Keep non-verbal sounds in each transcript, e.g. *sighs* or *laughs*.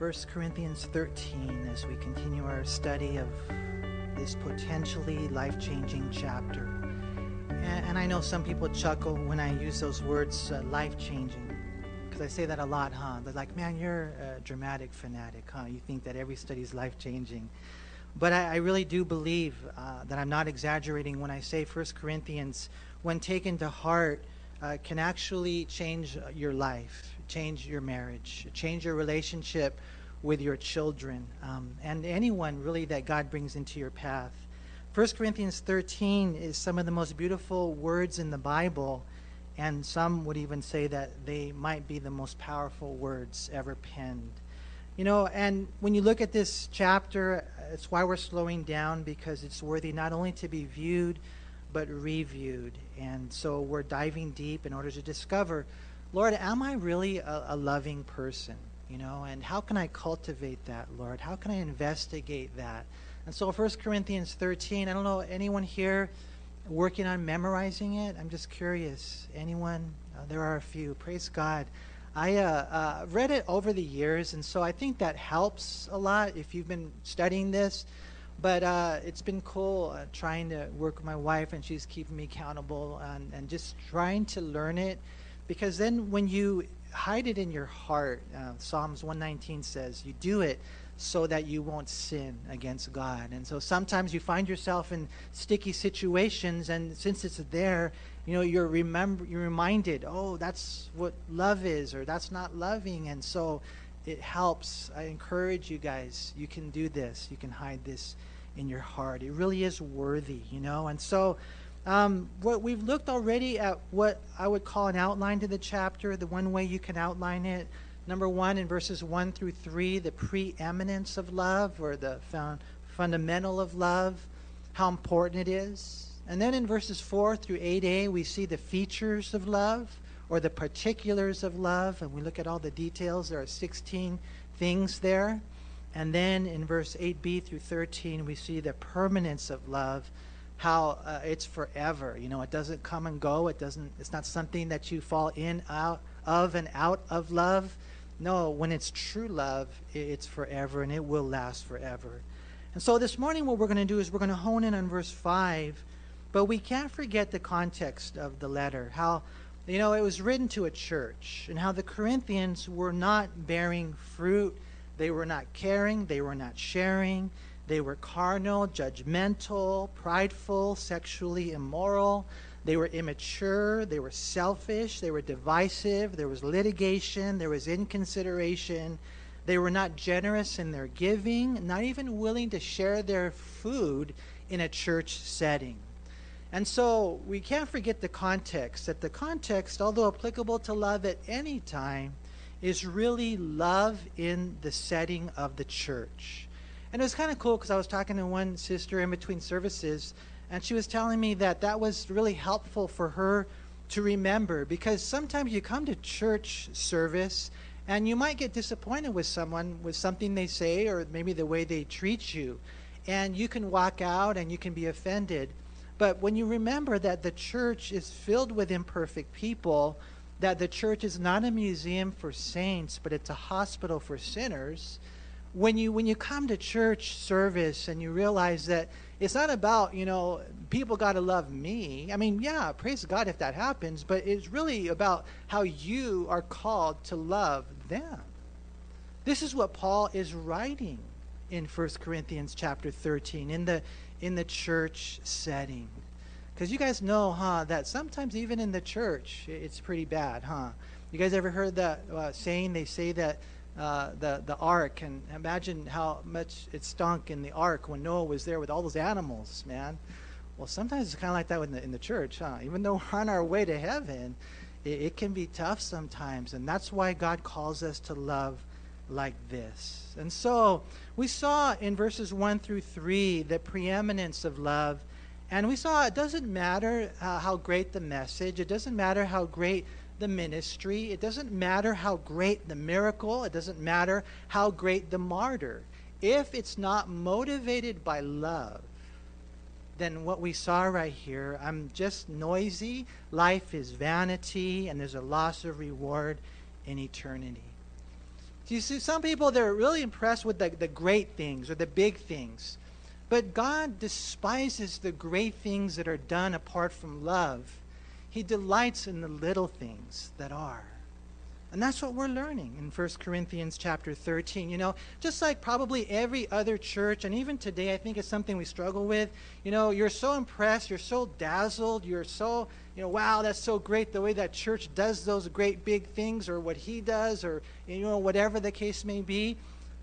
1 Corinthians 13 as we continue our study of this potentially life changing chapter. And, and, I know some people chuckle when I use those words, uh, life changing, because I say that a lot, huh? They're like, man, you're a dramatic fanatic, huh? You think that every study is life changing. But I, I, really do believe uh, that I'm not exaggerating when I say 1 Corinthians, when taken to heart, uh, can actually change your life change your marriage, change your relationship with your children, um, and anyone really that God brings into your path. 1 Corinthians 13 is some of the most beautiful words in the Bible, and some would even say that they might be the most powerful words ever penned. You know, and when you look at this chapter, it's why we're slowing down because it's worthy not only to be viewed, but reviewed. And so we're diving deep in order to discover Lord, am I really a, a loving person? You know, and how can I cultivate that, Lord? How can I investigate that? And so 1 Corinthians 13, I don't know, anyone here working on memorizing it? I'm just curious. Anyone? Uh, there are a few. Praise God. I uh, uh, read it over the years, and so I think that helps a lot if you've been studying this. But uh, it's been cool uh, trying to work with my wife, and she's keeping me accountable and, and just trying to learn it because then when you hide it in your heart, uh, Psalms 119 says, you do it so that you won't sin against God. And so sometimes you find yourself in sticky situations, and since it's there, you know, you're remember you're reminded, oh, that's what love is, or that's not loving, and so it helps. I encourage you guys, you can do this. You can hide this in your heart. It really is worthy, you know. And so um, what we've looked already at what I would call an outline to the chapter, the one way you can outline it. Number one, in verses 1 through 3, the preeminence of love or the fundamental of love, how important it is. And then in verses 4 through 8a, we see the features of love or the particulars of love, and we look at all the details. There are 16 things there. And then in verse 8b through 13, we see the permanence of love how uh, it's forever. You know, it doesn't come and go. It doesn't. It's not something that you fall in out of and out of love. No, when it's true love, it's forever and it will last forever. And so this morning, what we're going to do is we're going to hone in on verse five, but we can't forget the context of the letter. How you know it was written to a church, and how the Corinthians were not bearing fruit. They were not caring. They were not sharing. They were carnal, judgmental, prideful, sexually immoral. They were immature. They were selfish. They were divisive. There was litigation. There was inconsideration. They were not generous in their giving, not even willing to share their food in a church setting. And so we can't forget the context that the context, although applicable to love at any time, is really love in the setting of the church. And it was kind of cool because I was talking to one sister in between services, and she was telling me that that was really helpful for her to remember because sometimes you come to church service and you might get disappointed with someone with something they say or maybe the way they treat you. And you can walk out and you can be offended. But when you remember that the church is filled with imperfect people, that the church is not a museum for saints, but it's a hospital for sinners, when you when you come to church service and you realize that it's not about you know people got to love me. I mean yeah praise god if that happens but it's really about how you are called to love them. This is what paul is writing in 1 corinthians chapter 13 in the in the church setting. Because you guys know huh that sometimes even in the church it's pretty bad huh? You guys ever heard that uh, saying they say that uh, the the ark and imagine how much it stunk in the ark when Noah was there with all those animals, man. Well, sometimes it's kind of like that in the in the church, huh? Even though we're on our way to heaven, it, it can be tough sometimes, and that's why God calls us to love like this. And so we saw in verses one through three the preeminence of love. And we saw it doesn't matter uh, how great the message, it doesn't matter how great the ministry. It doesn't matter how great the miracle, it doesn't matter how great the martyr. If it's not motivated by love, then what we saw right here, I'm just noisy, life is vanity, and there's a loss of reward in eternity. Do you see some people they're really impressed with the, the great things or the big things. But God despises the great things that are done apart from love. He delights in the little things that are. And that's what we're learning in 1 Corinthians chapter 13. You know, just like probably every other church, and even today, I think it's something we struggle with. You know, you're so impressed, you're so dazzled, you're so, you know, wow, that's so great the way that church does those great big things, or what he does, or, you know, whatever the case may be.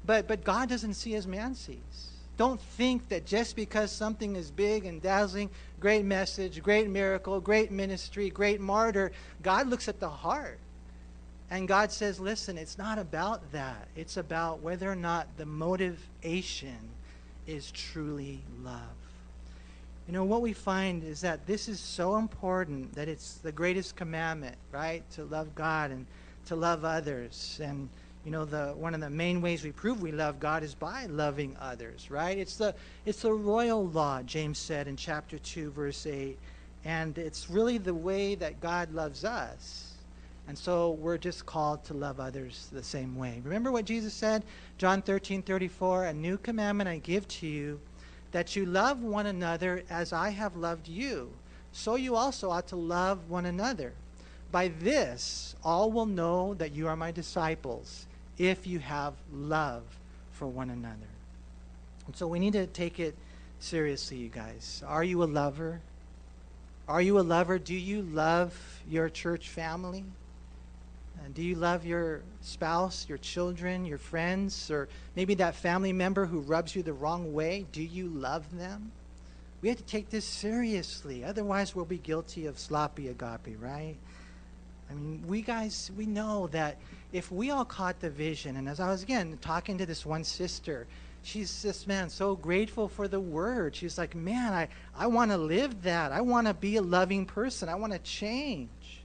But, but God doesn't see as man sees. Don't think that just because something is big and dazzling, great message, great miracle, great ministry, great martyr, God looks at the heart. And God says, listen, it's not about that. It's about whether or not the motivation is truly love. You know, what we find is that this is so important that it's the greatest commandment, right? To love God and to love others. And, you know, the one of the main ways we prove we love God is by loving others, right? It's the it's the royal law, James said in chapter 2 verse 8. And it's really the way that God loves us and so we're just called to love others the same way. Remember what Jesus said? John 13, 34, A new commandment I give to you, that you love one another as I have loved you. So you also ought to love one another. By this, all will know that you are my disciples, if you have love for one another. And so we need to take it seriously, you guys. Are you a lover? Are you a lover? Do you love your church family? Uh, do you love your spouse, your children, your friends, or maybe that family member who rubs you the wrong way? Do you love them? We have to take this seriously. Otherwise, we'll be guilty of sloppy agape, right? I mean, we guys, we know that if we all caught the vision, and as I was again talking to this one sister, she's just, man, so grateful for the word. She's like, man, I, I want to live that. I want to be a loving person. I want to change.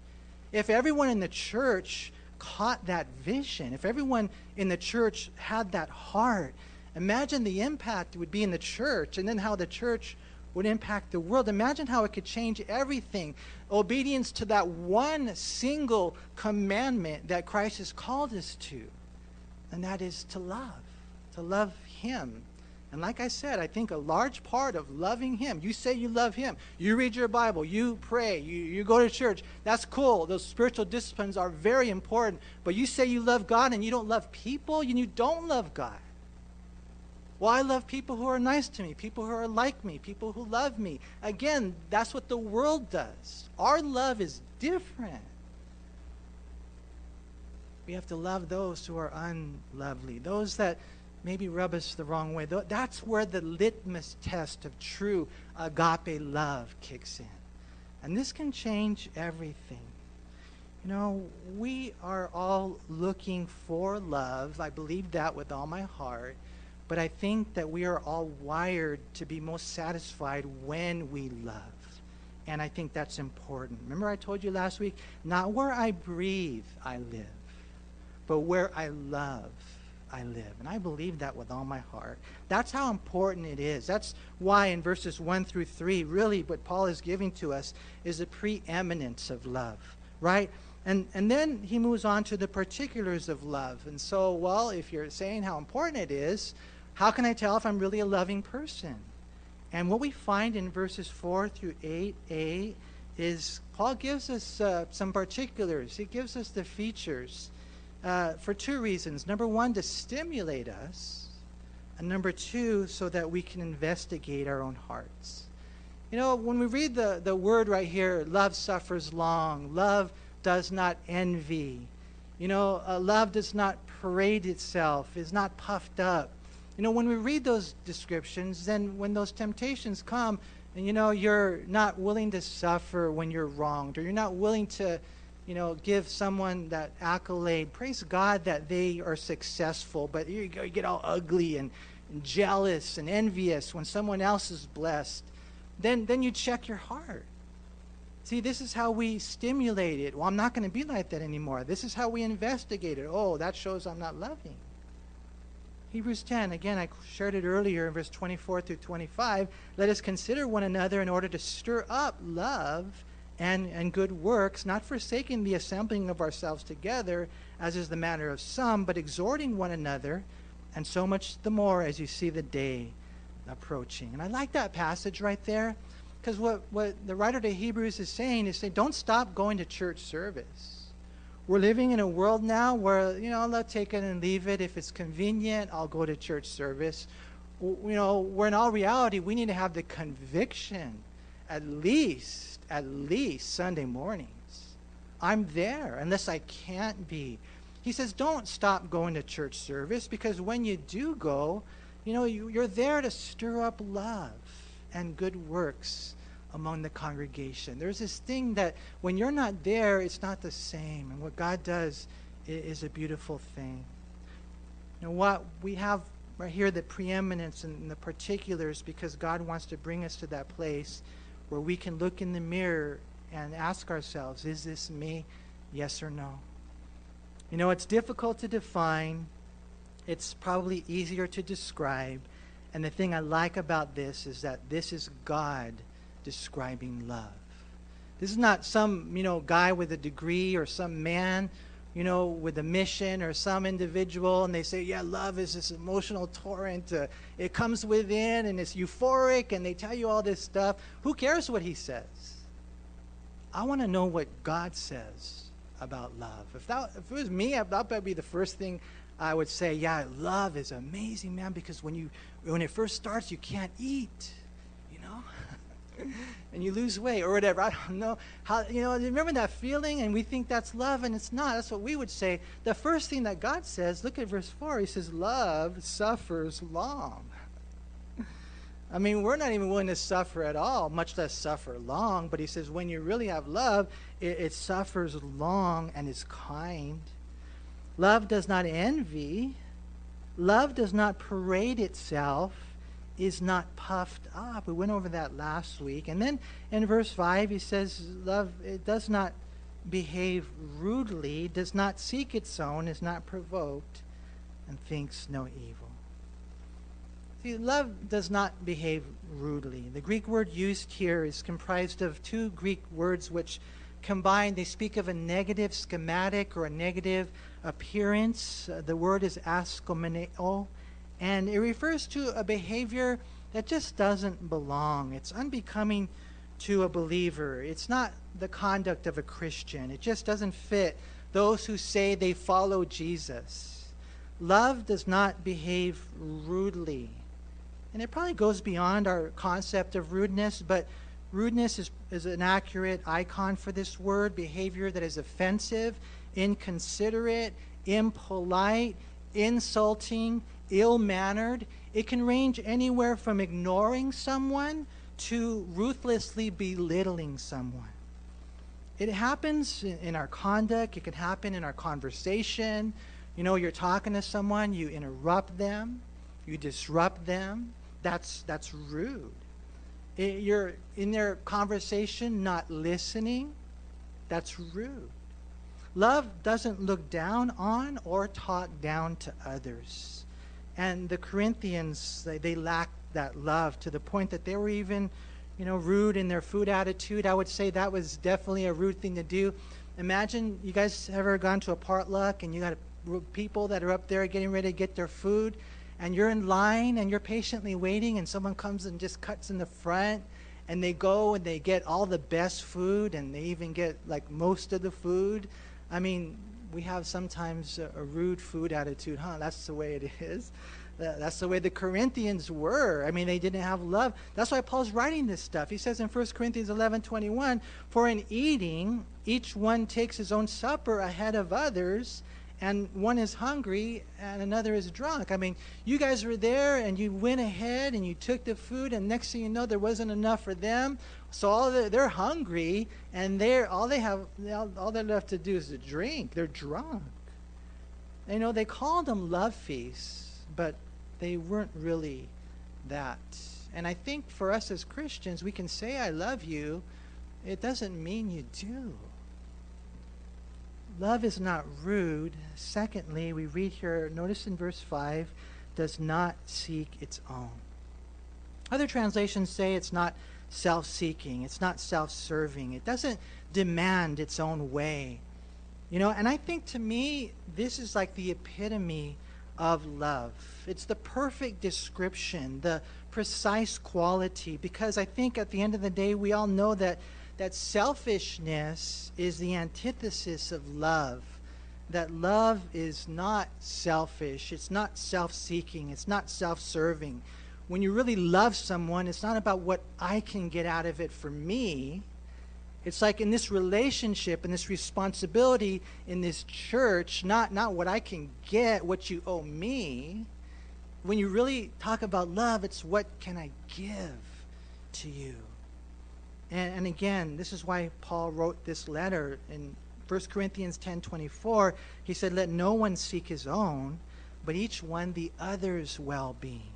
If everyone in the church caught that vision, if everyone in the church had that heart, imagine the impact it would be in the church and then how the church would impact the world. Imagine how it could change everything. Obedience to that one single commandment that Christ has called us to, and that is to love, to love Him and like I said, I think a large part of loving Him, you say you love Him, you read your Bible, you pray, you, you go to church. That's cool. Those spiritual disciplines are very important. But you say you love God and you don't love people, and you don't love God. Well, I love people who are nice to me, people who are like me, people who love me. Again, that's what the world does. Our love is different. We have to love those who are unlovely, those that maybe rub us the wrong way. That's where the litmus test of true agape love kicks in. And this can change everything. You know, we are all looking for love. I believe that with all my heart. But I think that we are all wired to be most satisfied when we love. And I think that's important. Remember, I told you last week not where I breathe, I live, but where I love. I live. And I believe that with all my heart. That's how important it is. That's why in verses 1 through 3, really what Paul is giving to us is the preeminence of love, right? And, and then he moves on to the particulars of love. And so, well, if you're saying how important it is, how can I tell if I'm really a loving person? And what we find in verses 4 through 8a is Paul gives us uh, some particulars. He gives us the features uh, for two reasons. Number one, to stimulate us, and number two, so that we can investigate our own hearts. You know, when we read the, the word right here, love suffers long, love does not envy. You know, uh, love does not parade itself, is not puffed up. You know, when we read those descriptions, then when those temptations come, and you know, you're not willing to suffer when you're wronged, or you're not willing to you know, give someone that accolade. Praise God that they are successful, but you go, you get all ugly and, and jealous and envious when someone else is blessed. Then, then you check your heart. See, this is how we stimulate it. Well, I'm not going to be like that anymore. This is how we investigate it. Oh, that shows I'm not loving. Hebrews 10, again, I shared it earlier in verse 24 through 25. Let us consider one another in order to stir up love and, and good works, not forsaking the assembling of ourselves together, as is the manner of some, but exhorting one another, and so much the more as you see the day approaching. And I like that passage right there, because what, what the writer to Hebrews is saying is saying, don't stop going to church service. We're living in a world now where, you know, I'll take it and leave it. If it's convenient, I'll go to church service. You know, where in all reality, we need to have the conviction, at least, at least Sunday mornings. I'm there unless I can't be. He says, don't stop going to church service because when you do go, you know, you, you're there to stir up love and good works among the congregation. There's this thing that when you're not there, it's not the same. And what God does is, a beautiful thing. You know what we have right here the preeminence and the particulars because God wants to bring us to that place where we can look in the mirror and ask ourselves, is this me? Yes or no? You know, it's difficult to define. It's probably easier to describe. And the thing I like about this is that this is God describing love. This is not some, you know, guy with a degree or some man, you know, with a mission or some individual and they say, yeah, love is this emotional torrent. Uh, it comes within and it's euphoric and they tell you all this stuff. Who cares what he says? I want to know what God says about love. If, that, if it was me, that would be the first thing I would say, yeah, love is amazing, man, because when you when it first starts, you can't eat *laughs* and you lose weight or whatever. I don't know how you know. Remember that feeling, and we think that's love, and it's not. That's what we would say. The first thing that God says, look at verse four. He says, "Love suffers long." I mean, we're not even willing to suffer at all, much less suffer long. But he says, when you really have love, it, it suffers long and is kind. Love does not envy. Love does not parade itself is not puffed up. We went over that last week. And then in verse 5, he says, Love it does not behave rudely, does not seek its own, is not provoked, and thinks no evil. See, love does not behave rudely. The Greek word used here is comprised of two Greek words which combined, they speak of a negative schematic or a negative appearance. Uh, the word is aschemoneo and it refers to a behavior that just doesn't belong. It's unbecoming to a believer. It's not the conduct of a Christian. It just doesn't fit those who say they follow Jesus. Love does not behave rudely. And it probably goes beyond our concept of rudeness, but rudeness is, is an accurate icon for this word behavior that is offensive, inconsiderate, impolite, insulting, ill mannered. It can range anywhere from ignoring someone to ruthlessly belittling someone. It happens in our conduct, it can happen in our conversation. You know, you're talking to someone, you interrupt them, you disrupt them. That's, that's rude. It, you're in their conversation not listening. That's rude. Love doesn't look down on or talk down to others. And the Corinthians, they, they lacked that love to the point that they were even, you know, rude in their food attitude. I would say that was definitely a rude thing to do. Imagine you guys ever gone to a potluck and you got people that are up there getting ready to get their food and you're in line and you're patiently waiting and someone comes and just cuts in the front and they go and they get all the best food and they even get like most of the food. I mean, we have sometimes a, a, rude food attitude, huh? That's the way it is. That's the way the Corinthians were. I mean, they didn't have love. That's why Paul's writing this stuff. He says in 1 Corinthians 11 21, For in eating, each one takes his own supper ahead of others, and one is hungry and another is drunk. I mean, you guys were there and you went ahead and you took the food, and next thing you know, there wasn't enough for them. So all the, they're hungry, and they're all they have, all, they're left to do is to drink. They're drunk. You know, they called them love feasts, but they weren't really that. And I think for us as Christians, we can say, I love you. It doesn't mean you do. Love is not rude. Secondly, we read here, notice in verse 5, does not seek its own. Other translations say it's not self seeking, it's not self serving, it doesn't demand its own way. You know, and I think to me, this is like the epitome of love. It's the perfect description, the precise quality, because I think at the end of the day, we all know that, that selfishness is the antithesis of love. That love is not selfish, it's not self seeking, it's not self serving. When you really love someone, it's not about what I can get out of it for me it's like in this relationship and this responsibility in this church, not, not what I can get, what you owe me. When you really talk about love, it's what can I give to you? And, and again, this is why Paul wrote this letter in 1 Corinthians 10:24. He said, "Let no one seek his own, but each one the other's well-being."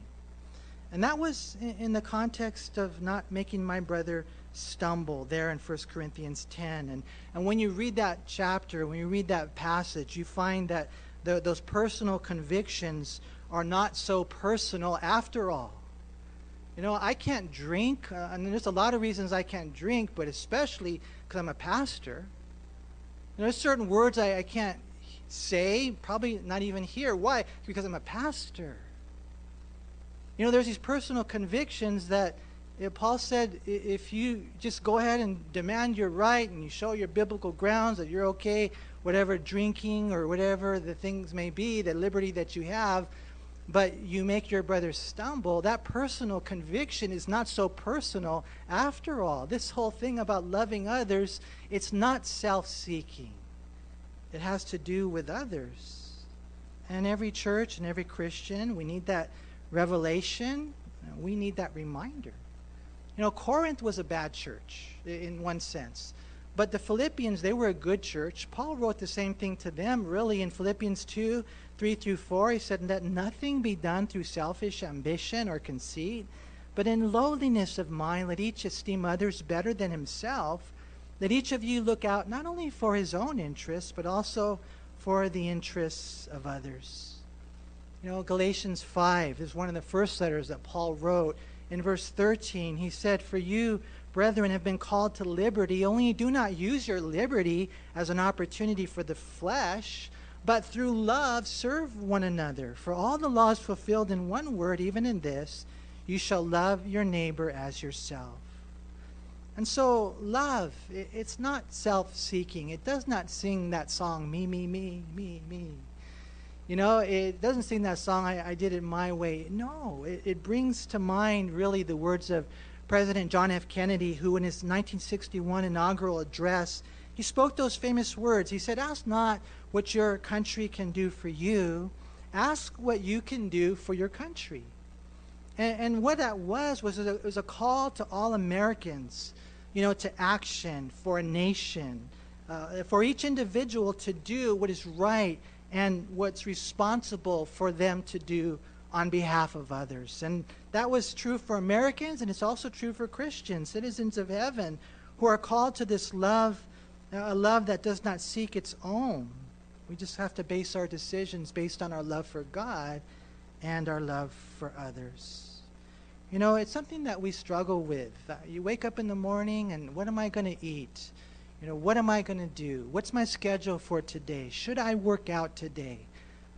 And that was in, in the context of not making my brother stumble there in 1 Corinthians 10. And, and when you read that chapter, when you read that passage, you find that the, those personal convictions are not so personal after all. You know, I can't drink, uh, and there's a lot of reasons I can't drink, but especially because I'm a pastor. You know, there's certain words I, I can't say, probably not even hear. Why? Because I'm a pastor. You know, there's these personal convictions that Paul said, if you just go ahead and demand your right and you show your biblical grounds that you're okay, whatever drinking or whatever the things may be, the liberty that you have, but you make your brother stumble, that personal conviction is not so personal after all. This whole thing about loving others, it's not self seeking, it has to do with others. And every church and every Christian, we need that revelation, we need that reminder. You know, Corinth was a bad church in one sense. But the Philippians, they were a good church. Paul wrote the same thing to them, really, in Philippians 2 3 through 4. He said, Let nothing be done through selfish ambition or conceit, but in lowliness of mind, let each esteem others better than himself. Let each of you look out not only for his own interests, but also for the interests of others. You know, Galatians 5 is one of the first letters that Paul wrote in verse 13, he said, For you, brethren, have been called to liberty, only do not use your liberty as an opportunity for the flesh, but through love serve one another. For all the laws fulfilled in one word, even in this, you shall love your neighbor as yourself. And so, love, it's not self seeking. It does not sing that song, me, me, me, me, me. You know, it doesn't sing that song, I, I did it my way. No, it, it brings to mind really the words of President John F. Kennedy, who in his 1961 inaugural address, he spoke those famous words. He said, Ask not what your country can do for you, ask what you can do for your country. And, and what that was was a, was a call to all Americans, you know, to action for a nation, uh, for each individual to do what is right and what's responsible for them to do on behalf of others. And that was true for Americans, and it's also true for Christians, citizens of heaven, who are called to this love, a love that does not seek its own. We just have to base our decisions based on our love for God and our love for others. You know, it's something that we struggle with. Uh, you wake up in the morning, and what am I going to eat? You know, what am I going to do? What's my schedule for today? Should I work out today?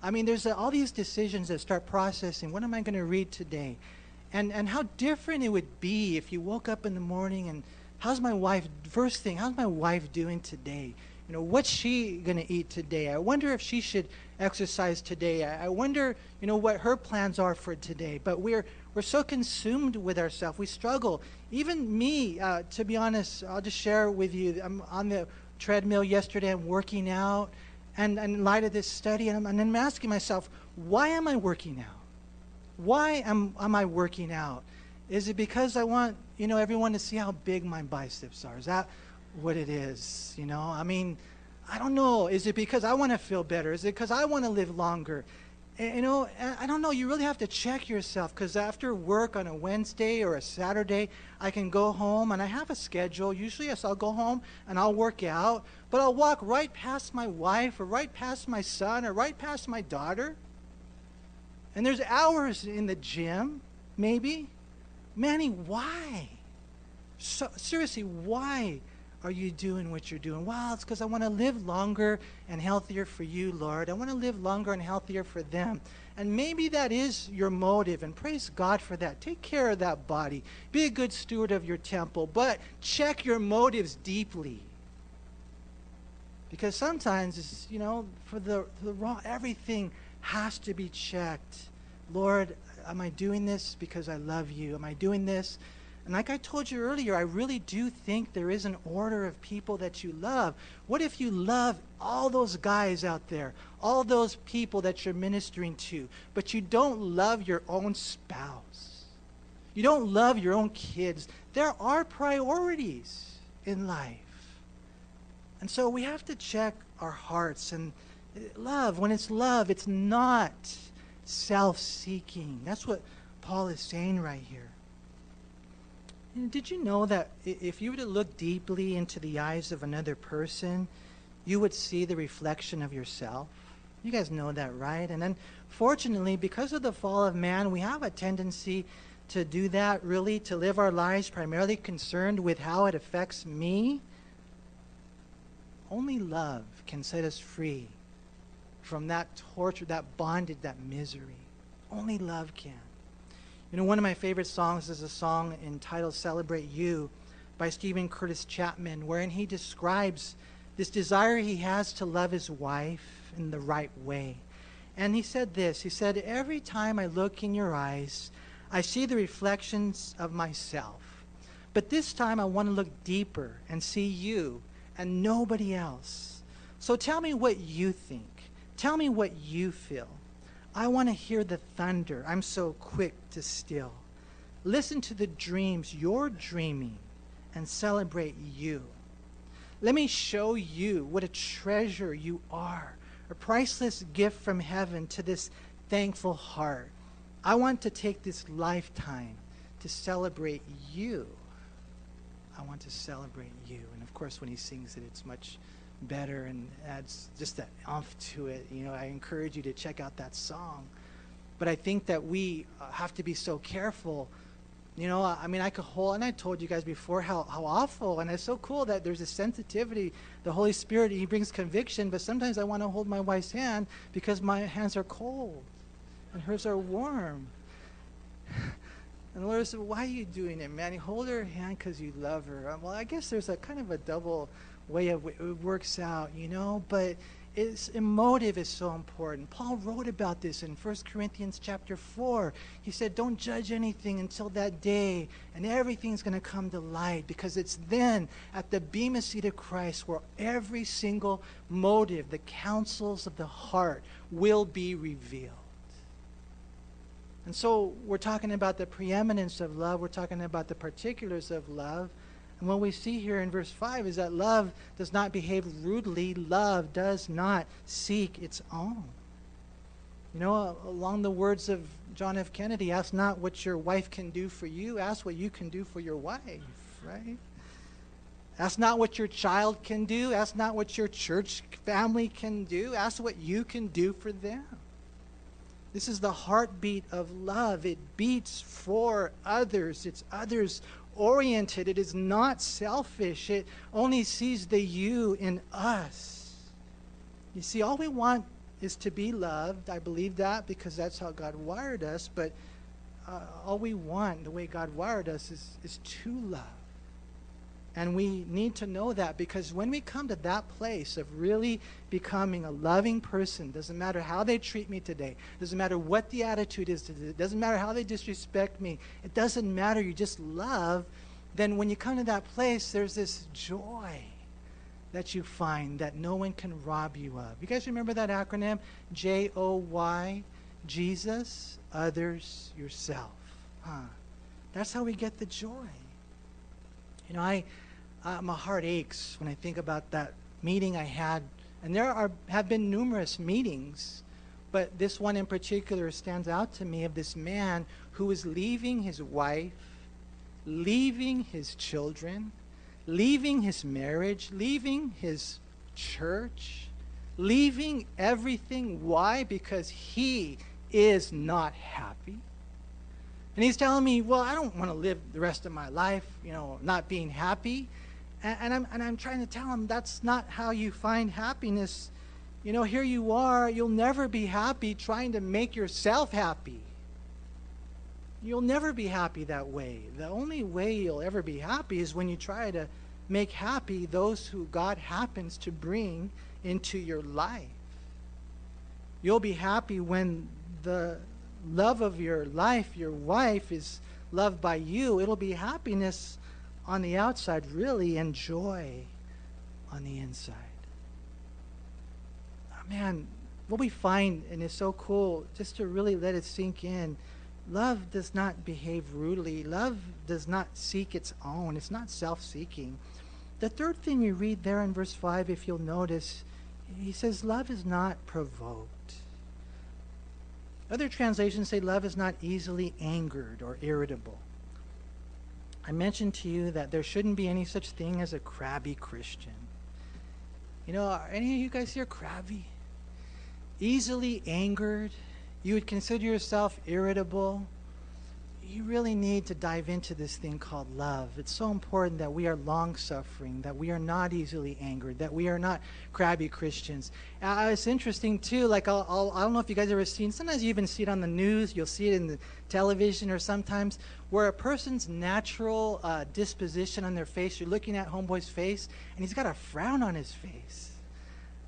I mean, there's uh, all these decisions that start processing. What am I going to read today? And, and how different it would be if you woke up in the morning and how's my wife, first thing, how's my wife doing today? You know, what's she going to eat today? I wonder if she should exercise today. I, I wonder, you know, what her plans are for today. But we're, we're so consumed with ourselves. We struggle. Even me, uh, to be honest, I'll just share with you. I'm on the treadmill yesterday. I'm working out. And, and in light of this study, and I'm, and I'm asking myself, why am I working out? Why am, am I working out? Is it because I want, you know, everyone to see how big my biceps are? Is that what it is? You know, I mean, I don't know. Is it because I want to feel better? Is it because I want to live longer? You know, I don't know, you really have to check yourself because after work on a Wednesday or a Saturday, I can go home and I have a schedule. Usually, yes, I'll go home and I'll work out, but I'll walk right past my wife or right past my son or right past my daughter. And there's hours in the gym, maybe. Manny, why? So, seriously, why are you doing what you're doing? Well, it's because I want to live longer and healthier for you, Lord. I want to live longer and healthier for them. And maybe that is your motive, and praise God for that. Take care of that body. Be a good steward of your temple, but check your motives deeply. Because sometimes, it's, you know, for the, for the wrong, everything has to be checked. Lord, am I doing this because I love you? Am I doing this and like I told you earlier, I really do think there is an order of people that you love. What if you love all those guys out there, all those people that you're ministering to, but you don't love your own spouse? You don't love your own kids. There are priorities in life. And so we have to check our hearts. And love, when it's love, it's not self seeking. That's what Paul is saying right here. Did you know that if you were to look deeply into the eyes of another person, you would see the reflection of yourself? You guys know that, right? And then, fortunately, because of the fall of man, we have a tendency to do that, really, to live our lives primarily concerned with how it affects me. Only love can set us free from that torture, that bondage, that misery. Only love can. You know, one of my favorite songs is a song entitled Celebrate You by Steven Curtis Chapman, wherein he describes this desire he has to love his wife in the right way. And he said this He said, Every time I look in your eyes, I see the reflections of myself. But this time I want to look deeper and see you and nobody else. So tell me what you think. Tell me what you feel. I want to hear the thunder. I'm so quick to still. Listen to the dreams you're dreaming and celebrate you. Let me show you what a treasure you are, a priceless gift from heaven to this thankful heart. I want to take this lifetime to celebrate you. I want to celebrate you. And of course, when he sings it, it's much better and adds just that umph to it. You know, I encourage you to check out that song. But I think that we uh, have to be so careful. You know, I mean, I could hold, and I told you guys before how, how awful, and it's so cool that there's a sensitivity. The Holy Spirit, He brings conviction, but sometimes I want to hold my wife's hand because my hands are cold and hers are warm. *sighs* And the Lord said, Why are you doing it, man? You hold her hand because you love her. Well, I guess there's a kind of a double way of it works out, you know, but it's emotive is so important. Paul wrote about this in 1 Corinthians chapter 4. He said, Don't judge anything until that day, and everything's going to come to light because it's then at the Bema seat of Christ where every single motive, the counsels of the heart, will be revealed. And so we're talking about the preeminence of love, we're talking about the particulars of love. And what we see here in verse 5 is that love does not behave rudely, love does not seek its own. You know, along the words of John F. Kennedy, ask not what your wife can do for you, ask what you can do for your wife, right? Ask not what your child can do, ask not what your church family can do, ask what you can do for them. This is the heartbeat of love. It beats for others. It's others oriented. It is not selfish. It only sees the you in us. You see, all we want is to be loved. I believe that because that's how God wired us. But uh, all we want, the way God wired us, is, is to love. And we need to know that because when we come to that place of really becoming a loving person, doesn't matter how they treat me today, doesn't matter what the attitude is today, doesn't matter how they disrespect me, it doesn't matter, you just love, then when you come to that place, there's this joy that you find that no one can rob you of. You guys remember that acronym? J O Y, Jesus, others, yourself. Huh. That's how we get the joy. You know, I uh, my heart aches when I think about that meeting I had. And there are have been numerous meetings, but this one in particular stands out to me of this man who was leaving his wife, leaving his children, leaving his marriage, leaving his church, leaving everything. Why? Because he is not happy And he's telling me, well, I don't want to live the rest of my life, you know, not being happy. And, and, I'm, and I'm trying to tell him that's not how you find happiness. You know, here you are, you'll never be happy trying to make yourself happy. You'll never be happy that way. The only way you'll ever be happy is when you try to make happy those who God happens to bring into your life. You'll be happy when the love of your life, your wife, is loved by you, it'll be happiness on the outside, really, and joy on the inside. Oh, man, what we find, and it's so cool, just to really let it sink in love does not behave rudely, love does not seek its own, it's not self seeking. The third thing we read there in verse 5, if you'll notice, he says, Love is not provoked. Other translations say love is not easily angered or irritable. I mentioned to you that there shouldn't be any such thing as a crabby Christian. You know, are any of you guys here crabby? Easily angered? You would consider yourself irritable? You really need to dive into this thing called love. It's so important that we are long suffering, that we are not easily angered, that we are not crabby Christians. Uh, it's interesting too. Like I'll, I'll, I do not know if you guys ever seen. Sometimes you even see it on the news. You'll see it in the television, or sometimes where a person's natural uh, disposition on their face. You're looking at homeboy's face, and he's got a frown on his face.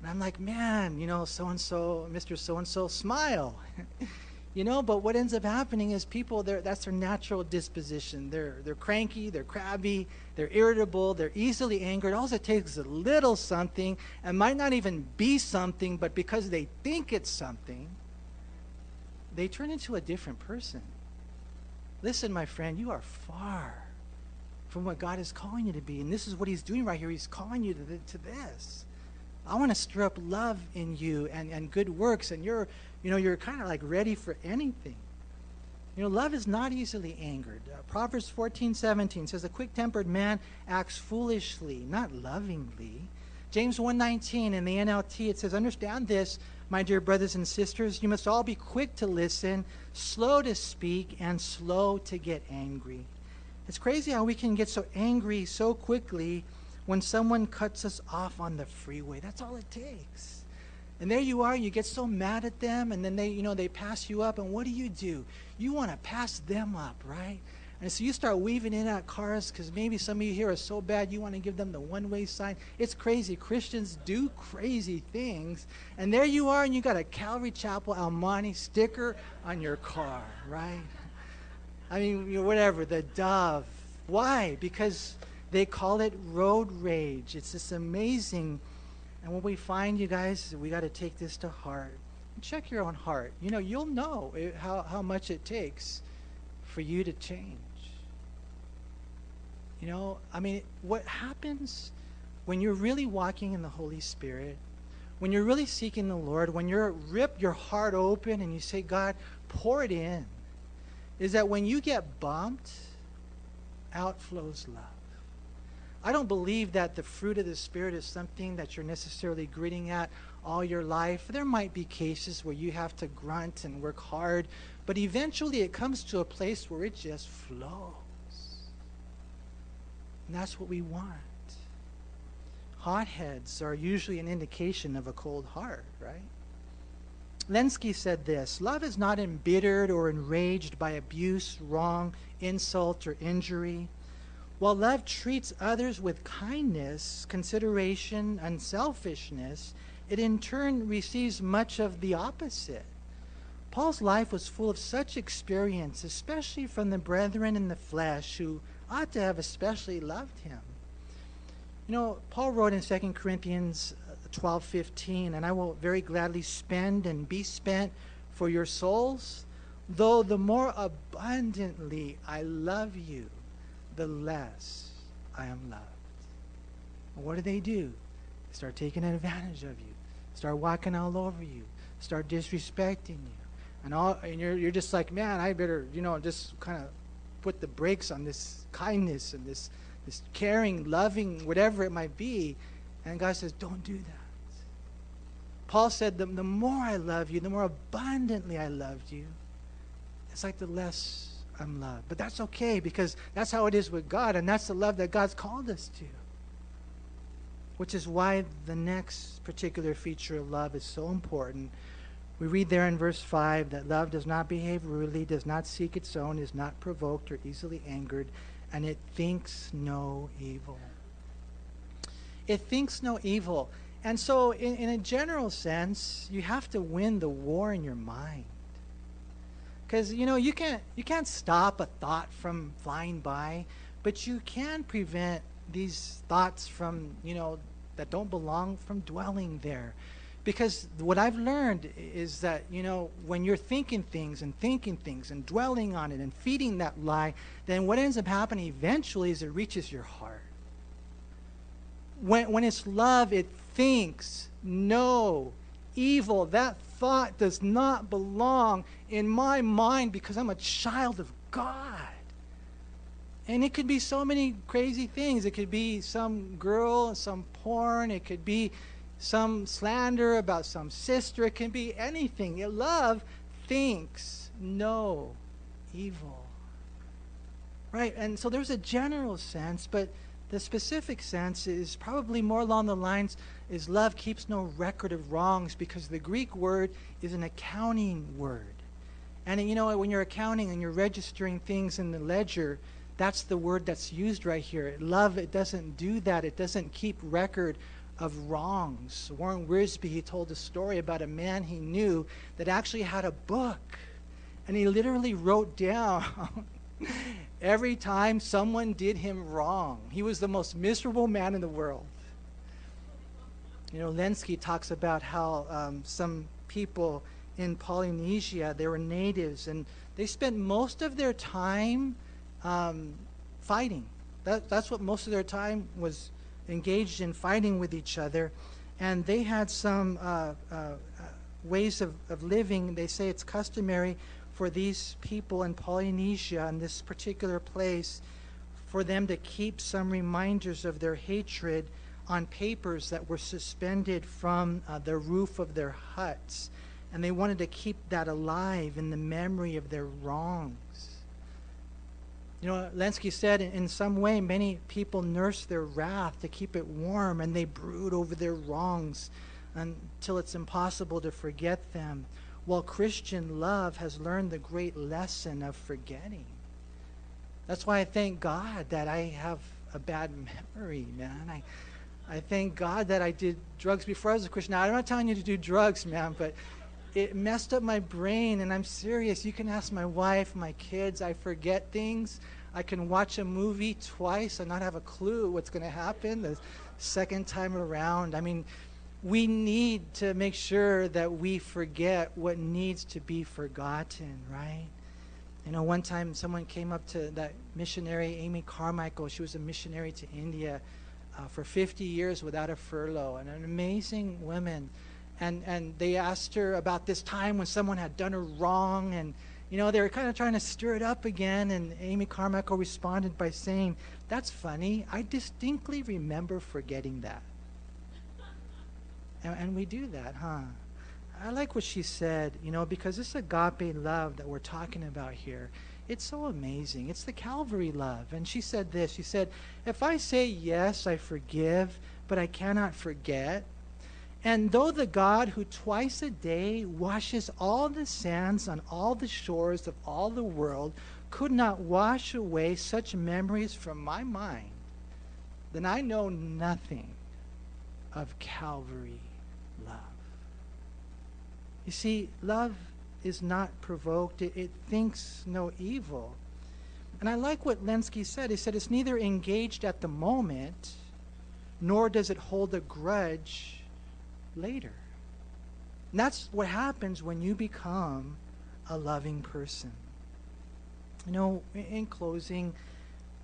And I'm like, man, you know, so and so, Mr. So and so, smile. *laughs* You know, but what ends up happening is people, that's their natural disposition. They're, they're cranky, they're crabby, they're irritable, they're easily angered. All it takes is a little something, and might not even be something, but because they think it's something, they turn into a different person. Listen, my friend, you are far from what God is calling you to be. And this is what He's doing right here. He's calling you to, to this. I want to stir up love in you and, and good works, and you're you know, you're kind of like ready for anything. You know, love is not easily angered. Uh, Proverbs 14, 17 says, A quick tempered man acts foolishly, not lovingly. James 1:19 in the NLT it says understand this my dear brothers and sisters you must all be quick to listen slow to speak and slow to get angry it's crazy how we can get so angry so quickly when someone cuts us off on the freeway that's all it takes and there you are, you get so mad at them, and then they, you know, they pass you up, and what do you do? You want to pass them up, right? And so you start weaving in at cars because maybe some of you here are so bad you want to give them the one way sign. It's crazy. Christians do crazy things. And there you are, and you got a Calvary Chapel El Monte sticker on your car, right? I mean, you know, whatever, the dove. Why? Because they call it road rage. It's this amazing and when we find you guys, we got to take this to heart. Check your own heart. You know, you'll know it, how, how much it takes for you to change. You know, I mean, what happens when you're really walking in the Holy Spirit, when you're really seeking the Lord, when you're rip your heart open and you say, God, pour it in, is that when you get bumped, out flows love. I don't believe that the fruit of the Spirit is something that you're necessarily gritting at all your life. There might be cases where you have to grunt and work hard, but eventually it comes to a place where it just flows. And that's what we want. Hotheads are usually an indication of a cold heart, right? Lenski said this Love is not embittered or enraged by abuse, wrong, insult, or injury. While love treats others with kindness, consideration, unselfishness, it in turn receives much of the opposite. Paul's life was full of such experience, especially from the brethren in the flesh who ought to have especially loved him. You know, Paul wrote in 2 Corinthians uh, 12:15, and I will very gladly spend and be spent for your souls, though the more abundantly I love you the less I am loved. what do they do? They start taking advantage of you, start walking all over you, start disrespecting you. And all and you're you're just like, man, I better, you know, just kind of put the brakes on this kindness and this this caring, loving, whatever it might be. And God says, Don't do that. Paul said, the, the more I love you, the more abundantly I loved you, it's like the less I'm loved. But that's okay because that's how it is with God, and that's the love that God's called us to. Which is why the next particular feature of love is so important. We read there in verse 5 that love does not behave rudely, does not seek its own, is not provoked or easily angered, and it thinks no evil. It thinks no evil. And so, in, in a general sense, you have to win the war in your mind. Because you know you can't you can't stop a thought from flying by, but you can prevent these thoughts from you know that don't belong from dwelling there. Because what I've learned is that, you know, when you're thinking things and thinking things and dwelling on it and feeding that lie, then what ends up happening eventually is it reaches your heart. When, when it's love, it thinks no evil. That thought does not belong in my mind because I'm a child of God. And it could be so many crazy things. It could be some girl, some porn. It could be some slander about some sister. It can be anything. Love thinks no evil. Right? And so there's a general sense, but the specific sense is probably more along the lines is love keeps no record of wrongs because the Greek word is an accounting word. And you know, when you're accounting and you're registering things in the ledger, that's the word that's used right here. Love, it doesn't do that. It doesn't keep record of wrongs. Warren Wiersbe, he told a story about a man he knew that actually had a book. And he literally wrote *laughs* down every time someone did him wrong. He was the most miserable man in the world. You know, Lenski talks about how um, some people in Polynesia, they were natives, and they spent most of their time um, fighting. That, that's what most of their time was engaged in fighting with each other. And they had some uh, uh, uh ways of, of living. They say it's customary for these people in Polynesia, in this particular place, for them to keep some reminders of their hatred on papers that were suspended from uh, the roof of their huts. And they wanted to keep that alive in the memory of their wrongs. You know, Lenski said in, in some way, many people nurse their wrath to keep it warm and they brood over their wrongs until it's impossible to forget them while Christian love has learned the great lesson of forgetting. That's why I thank God that I have a bad memory, man. I, I thank God that I did drugs before I was a Christian. Now, I'm not telling you to do drugs, man, but it messed up my brain, and I'm serious. You can ask my wife, my kids. I forget things. I can watch a movie twice and not have a clue what's going to happen the second time around. I mean, we need to make sure that we forget what needs to be forgotten, right? You know, one time someone came up to that missionary, Amy Carmichael. She was a missionary to India uh, for 50 years without a furlough, and an amazing woman. And, and they asked her about this time when someone had done her wrong, and you know, they were kind of trying to stir it up again. And Amy Carmichael responded by saying, That's funny. I distinctly remember forgetting that. And, and we do that, huh? I like what she said, you know, because this agape love that we're talking about here, it's so amazing. It's the Calvary love. And she said this She said, If I say yes, I forgive, but I cannot forget, and though the God who twice a day washes all the sands on all the shores of all the world could not wash away such memories from my mind, then I know nothing of Calvary love. You see, love is not provoked, it, it, thinks no evil. And I like what Lenski said. He said it's neither engaged at the moment, nor does it hold a grudge later. And that's what happens when you become a loving person. You know, in closing,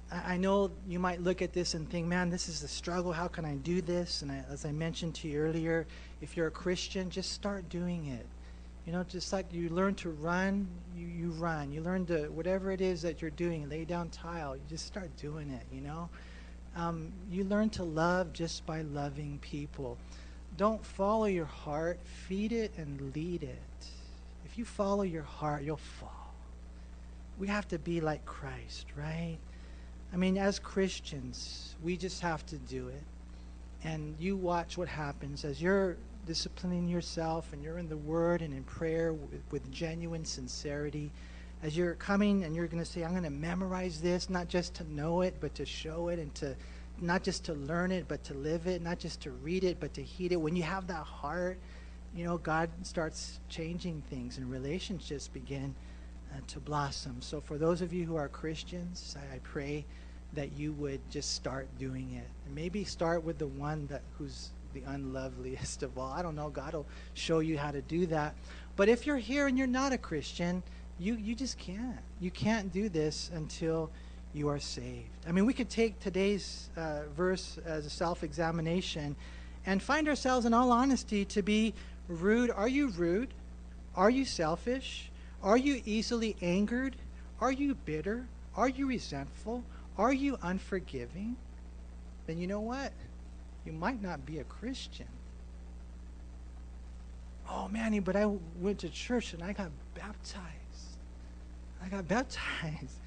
I know you might look at this and think, man, this is a struggle. How can I do this? And I, as I mentioned to you earlier, if you're a Christian, just start doing it. You know, just like you learn to run, you, you run. You learn to, whatever it is that you're doing, lay down tile, you just start doing it, you know? Um, you learn to love just by loving people. Don't follow your heart, feed it and lead it. If you follow your heart, you'll fall. we have to be like Christ, right? I mean, as Christians, we just have to do it. And you watch what happens as you're disciplining yourself and you're in the Word and in prayer with, with genuine sincerity. As you're coming and you're going to say, I'm going to memorize this, not just to know it, but to show it and to not just to learn it, but to live it, not just to read it, but to heed it. When you have that heart, you know, God starts changing things and relationships begin uh, to blossom. So, for those of you who are Christians, I, I, pray that you would just start doing it. Maybe start with the one that who's the unloveliest of all. I don't know. God will show you how to do that. But if you're here and you're not a Christian, you you just can't. You can't do this until you are saved. I mean, we could take today's uh, verse as a self-examination and find ourselves, in all honesty, to be rude. Are you rude? Are you selfish? Are you easily angered? Are you bitter? Are you resentful? Are you unforgiving? Then you know what? You might not be a Christian. Oh, Manny, but I went to church and I got baptized. I got *laughs* baptized.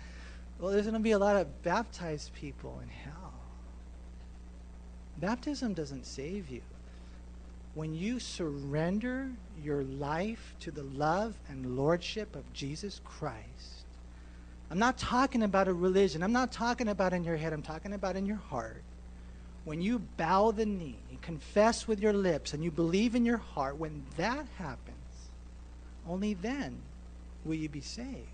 Well, there's going to be a lot of baptized people in hell. Baptism doesn't save you when you surrender your life to the love and lordship of Jesus Christ, I'm not talking about a religion. I'm not talking about in your head. I'm talking about in your heart. When you bow the knee and confess with your lips and you believe in your heart, when that happens, only then will you be saved.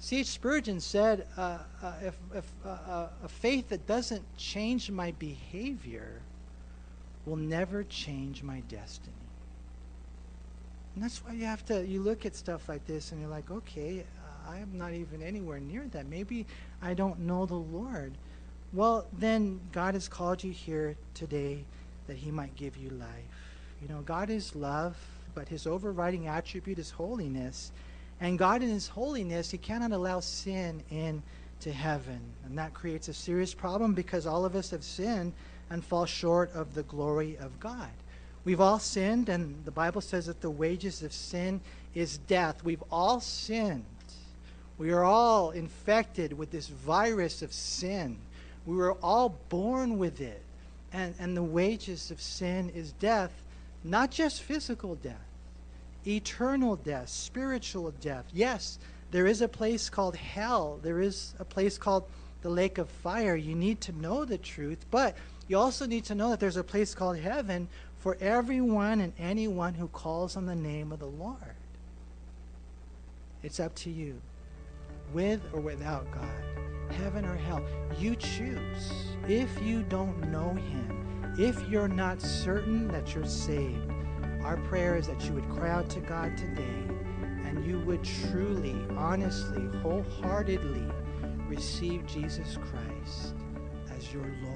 C.H. Spurgeon said, uh, uh, if, if uh, uh, a faith that doesn't change my behavior will never change my destiny. And that's why you have to, you look at stuff like this and you're like, okay, uh, I am not even anywhere near that. Maybe I don't know the Lord. Well, then God has called you here today that He might give you life. You know, God is love, but His overriding attribute is holiness. And God, in His holiness, He cannot allow sin into heaven. And that creates a serious problem because all of us have sinned and fall short of the glory of God. We've all sinned, and the Bible says that the wages of sin is death. We've all sinned. We are all infected with this virus of sin. We were all born with it. And, and the wages of sin is death, not just physical death, eternal death, spiritual death. Yes, there is a place called hell, there is a place called the lake of fire. You need to know the truth, but you also need to know that there's a place called heaven for everyone and anyone who calls on the name of the Lord. It's up to you, with or without God, heaven or hell. You choose. If you don't know Him, if you're not certain that you're saved, our prayer is that you would cry out to God today and you would truly, honestly, wholeheartedly receive Jesus Christ as your Lord.